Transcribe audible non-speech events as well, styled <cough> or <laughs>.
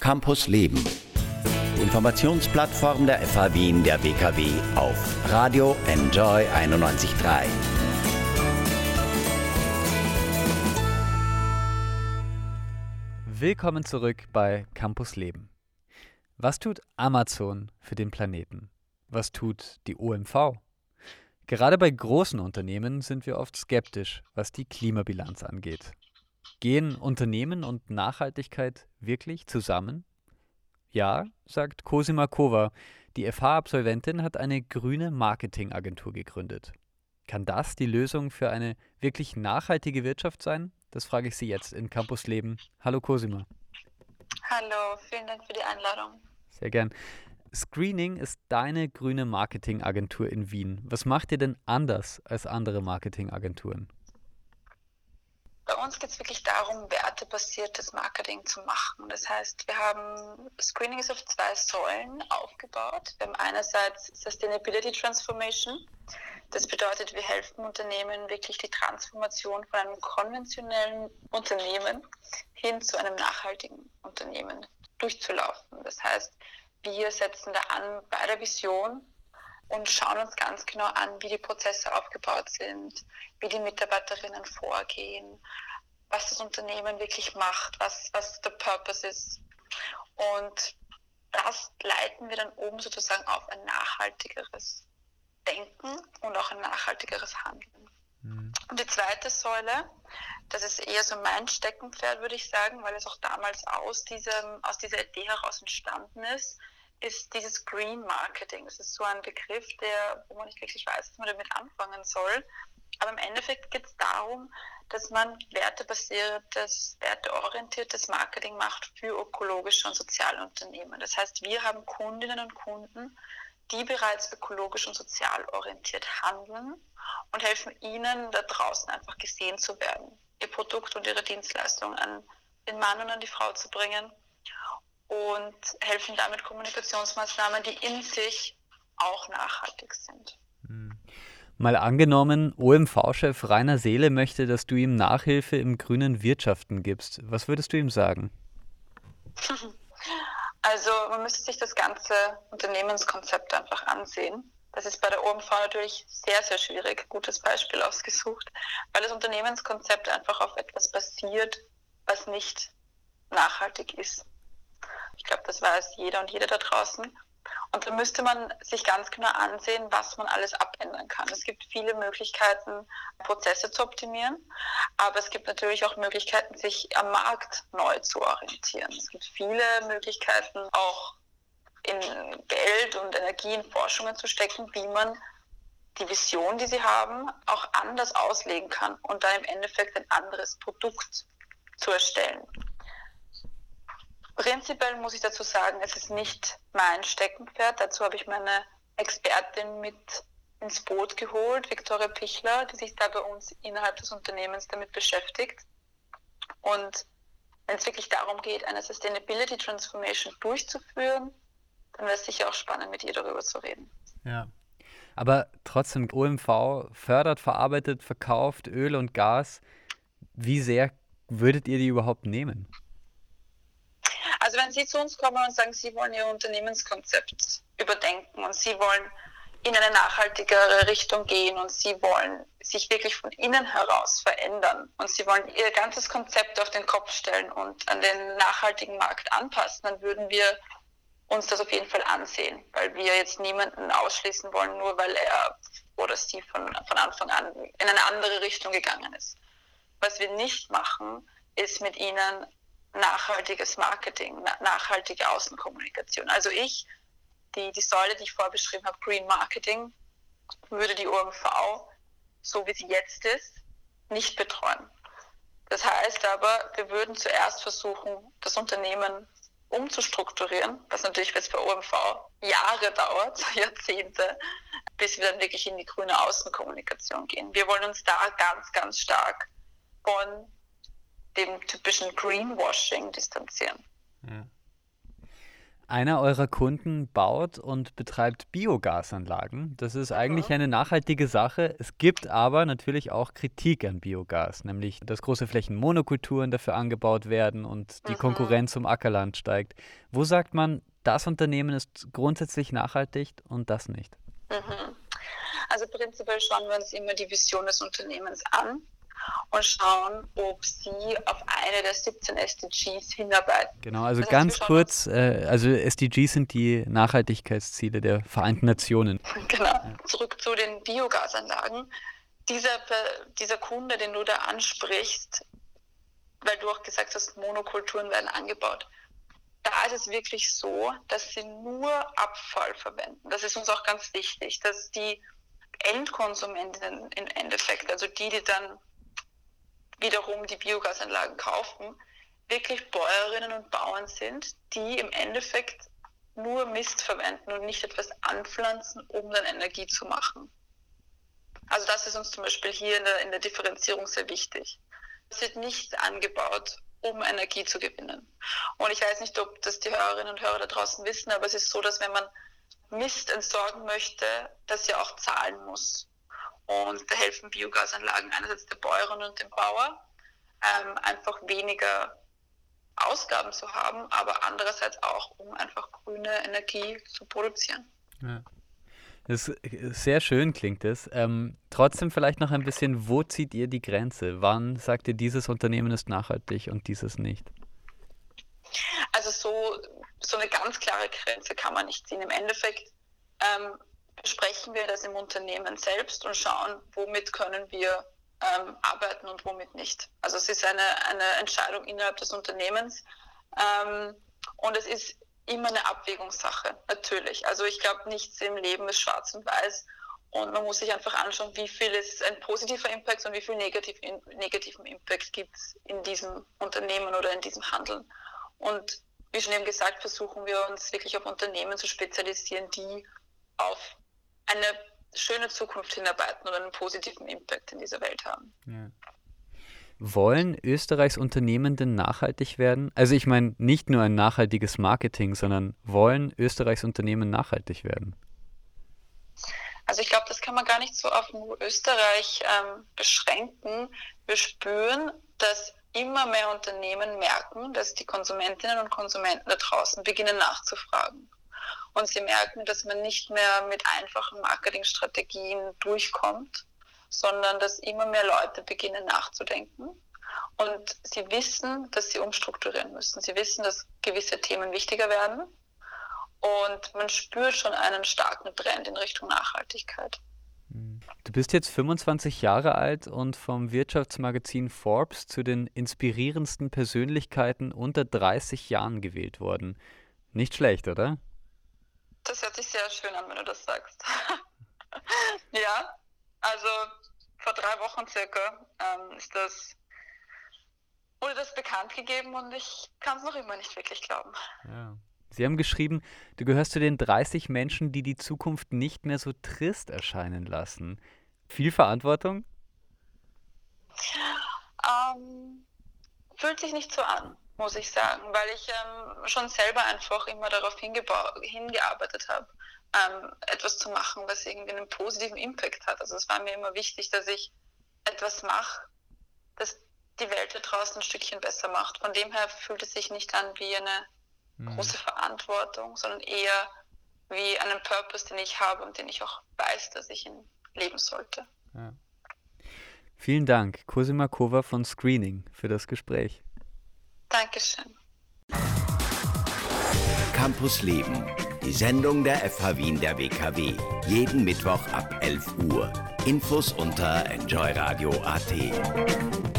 Campus Leben. Informationsplattform der FH Wien der WKW auf Radio Enjoy 91.3. Willkommen zurück bei Campus Leben. Was tut Amazon für den Planeten? Was tut die OMV? Gerade bei großen Unternehmen sind wir oft skeptisch, was die Klimabilanz angeht. Gehen Unternehmen und Nachhaltigkeit wirklich zusammen? Ja, sagt Cosima Kova. Die FH-Absolventin hat eine grüne Marketingagentur gegründet. Kann das die Lösung für eine wirklich nachhaltige Wirtschaft sein? Das frage ich Sie jetzt in Campus Leben. Hallo Cosima. Hallo, vielen Dank für die Einladung. Sehr gern. Screening ist deine grüne Marketingagentur in Wien. Was macht ihr denn anders als andere Marketingagenturen? Bei uns geht es wirklich darum, wertebasiertes Marketing zu machen. Das heißt, wir haben Screenings auf zwei Säulen aufgebaut. Wir haben einerseits Sustainability Transformation. Das bedeutet, wir helfen Unternehmen wirklich die Transformation von einem konventionellen Unternehmen hin zu einem nachhaltigen Unternehmen durchzulaufen. Das heißt, wir setzen da an bei der Vision und schauen uns ganz genau an, wie die Prozesse aufgebaut sind, wie die Mitarbeiterinnen vorgehen, was das Unternehmen wirklich macht, was, was der Purpose ist. Und das leiten wir dann oben sozusagen auf ein nachhaltigeres Denken und auch ein nachhaltigeres Handeln. Mhm. Und die zweite Säule, das ist eher so mein Steckenpferd, würde ich sagen, weil es auch damals aus, diesem, aus dieser Idee heraus entstanden ist, ist dieses Green Marketing. Das ist so ein Begriff, der, wo man nicht wirklich weiß, was man damit anfangen soll. Aber im Endeffekt geht es darum, dass man wertebasiertes, werteorientiertes Marketing macht für ökologische und soziale Unternehmen. Das heißt, wir haben Kundinnen und Kunden, die bereits ökologisch und sozial orientiert handeln und helfen ihnen da draußen einfach gesehen zu werden, ihr Produkt und ihre Dienstleistung an den Mann und an die Frau zu bringen und helfen damit Kommunikationsmaßnahmen, die in sich auch nachhaltig sind. Hm. Mal angenommen, OMV-Chef Rainer Seele möchte, dass du ihm Nachhilfe im grünen Wirtschaften gibst. Was würdest du ihm sagen? <laughs> Also man müsste sich das ganze Unternehmenskonzept einfach ansehen. Das ist bei der OMV natürlich sehr, sehr schwierig. Gutes Beispiel ausgesucht, weil das Unternehmenskonzept einfach auf etwas basiert, was nicht nachhaltig ist. Ich glaube, das weiß jeder und jede da draußen. Und da müsste man sich ganz genau ansehen, was man alles abändern kann. Es gibt viele Möglichkeiten, Prozesse zu optimieren, aber es gibt natürlich auch Möglichkeiten, sich am Markt neu zu orientieren. Es gibt viele Möglichkeiten, auch in Geld und Energie in Forschungen zu stecken, wie man die Vision, die sie haben, auch anders auslegen kann und dann im Endeffekt ein anderes Produkt zu erstellen. Prinzipiell muss ich dazu sagen, es ist nicht mein Steckenpferd. Dazu habe ich meine Expertin mit ins Boot geholt, Viktoria Pichler, die sich da bei uns innerhalb des Unternehmens damit beschäftigt. Und wenn es wirklich darum geht, eine Sustainability Transformation durchzuführen, dann wäre es sicher auch spannend, mit ihr darüber zu reden. Ja. Aber trotzdem, OMV fördert, verarbeitet, verkauft Öl und Gas. Wie sehr würdet ihr die überhaupt nehmen? Also wenn Sie zu uns kommen und sagen, Sie wollen Ihr Unternehmenskonzept überdenken und Sie wollen in eine nachhaltigere Richtung gehen und Sie wollen sich wirklich von innen heraus verändern und Sie wollen Ihr ganzes Konzept auf den Kopf stellen und an den nachhaltigen Markt anpassen, dann würden wir uns das auf jeden Fall ansehen, weil wir jetzt niemanden ausschließen wollen, nur weil er oder sie von, von Anfang an in eine andere Richtung gegangen ist. Was wir nicht machen, ist mit ihnen nachhaltiges Marketing, nachhaltige Außenkommunikation. Also ich, die, die Säule, die ich vorbeschrieben habe, Green Marketing, würde die OMV, so wie sie jetzt ist, nicht betreuen. Das heißt aber, wir würden zuerst versuchen, das Unternehmen umzustrukturieren, was natürlich jetzt bei OMV Jahre dauert, <laughs> Jahrzehnte, bis wir dann wirklich in die grüne Außenkommunikation gehen. Wir wollen uns da ganz, ganz stark von dem typischen Greenwashing distanzieren. Ja. einer eurer Kunden baut und betreibt Biogasanlagen. Das ist eigentlich eine nachhaltige Sache. Es gibt aber natürlich auch Kritik an Biogas, nämlich dass große Flächen Monokulturen dafür angebaut werden und die Konkurrenz um Ackerland steigt. Wo sagt man, das Unternehmen ist grundsätzlich nachhaltig und das nicht? Mhm. Also prinzipiell schauen wir uns immer die Vision des Unternehmens an und schauen, ob sie auf eine der 17 SDGs hinarbeiten. Genau, also das ganz kurz, äh, also SDGs sind die Nachhaltigkeitsziele der Vereinten Nationen. <laughs> Genau, ja. zurück zu den Biogasanlagen. Dieser, dieser Kunde, den du da ansprichst, weil du auch gesagt hast, Monokulturen werden angebaut. Da ist es wirklich so, dass sie nur Abfall verwenden. Das ist uns auch ganz wichtig, dass die Endkonsumentinnen im Endeffekt, also die, die dann wiederum die Biogasanlagen kaufen, wirklich Bäuerinnen und Bauern sind, die im Endeffekt nur Mist verwenden und nicht etwas anpflanzen, um dann Energie zu machen. Also das ist uns zum Beispiel hier in der, in der Differenzierung sehr wichtig. Es wird nicht angebaut, um Energie zu gewinnen. Und ich weiß nicht, ob das die Hörerinnen und Hörer da draußen wissen, aber es ist so, dass wenn man Mist entsorgen möchte, das ja auch zahlen muss. Und da helfen Biogasanlagen einerseits der Bäuerin und dem Bauer, ähm, einfach weniger Ausgaben zu haben, aber andererseits auch, um einfach grüne Energie zu produzieren. Ja. Das ist sehr schön klingt es. Ähm, trotzdem vielleicht noch ein bisschen, wo zieht ihr die Grenze? Wann sagt ihr, dieses Unternehmen ist nachhaltig und dieses nicht? Also so, so eine ganz klare Grenze kann man nicht ziehen. Im Endeffekt ähm, besprechen wir das im Unternehmen selbst und schauen, womit können wir ähm, arbeiten und womit nicht. Also es ist eine, eine Entscheidung innerhalb des Unternehmens ähm, und es ist immer eine Abwägungssache, natürlich. Also ich glaube, nichts im Leben ist schwarz und weiß und man muss sich einfach anschauen, wie viel ist ein positiver Impact und wie viel negativ, in, negativen Impact gibt es in diesem Unternehmen oder in diesem Handeln. Und wie schon eben gesagt, versuchen wir uns wirklich auf Unternehmen zu spezialisieren, die auf eine schöne Zukunft hinarbeiten und einen positiven Impact in dieser Welt haben. Ja. Wollen Österreichs Unternehmen denn nachhaltig werden? Also ich meine nicht nur ein nachhaltiges Marketing, sondern wollen Österreichs Unternehmen nachhaltig werden? Also ich glaube, das kann man gar nicht so auf nur Österreich ähm, beschränken. Wir spüren, dass immer mehr Unternehmen merken, dass die Konsumentinnen und Konsumenten da draußen beginnen nachzufragen und sie merken, dass man nicht mehr mit einfachen Marketingstrategien durchkommt, sondern dass immer mehr Leute beginnen nachzudenken. Und sie wissen, dass sie umstrukturieren müssen. Sie wissen, dass gewisse Themen wichtiger werden. Und man spürt schon einen starken Trend in Richtung Nachhaltigkeit. Du bist jetzt 25 Jahre alt und vom Wirtschaftsmagazin Forbes zu den inspirierendsten Persönlichkeiten unter 30 Jahren gewählt worden. Nicht schlecht, oder? Das hört sich sehr schön an, wenn du das sagst. <laughs> ja, also vor drei Wochen circa ähm, ist das, wurde das bekannt gegeben und ich kann es noch immer nicht wirklich glauben. Ja. Sie haben geschrieben, du gehörst zu den 30 Menschen, die die Zukunft nicht mehr so trist erscheinen lassen. Viel Verantwortung? Ähm, fühlt sich nicht so an muss ich sagen, weil ich ähm, schon selber einfach immer darauf hingearbeitet habe, ähm, etwas zu machen, was irgendwie einen positiven Impact hat. Also es war mir immer wichtig, dass ich etwas mache, das die Welt da draußen ein Stückchen besser macht. Von dem her fühlt es sich nicht an wie eine mhm. große Verantwortung, sondern eher wie einen Purpose, den ich habe und den ich auch weiß, dass ich ihn leben sollte. Ja. Vielen Dank, Cosima Kova von Screening, für das Gespräch. Dankeschön. Campus Leben, die Sendung der FH Wien der WKW. Jeden Mittwoch ab 11 Uhr. Infos unter enjoyradio.at.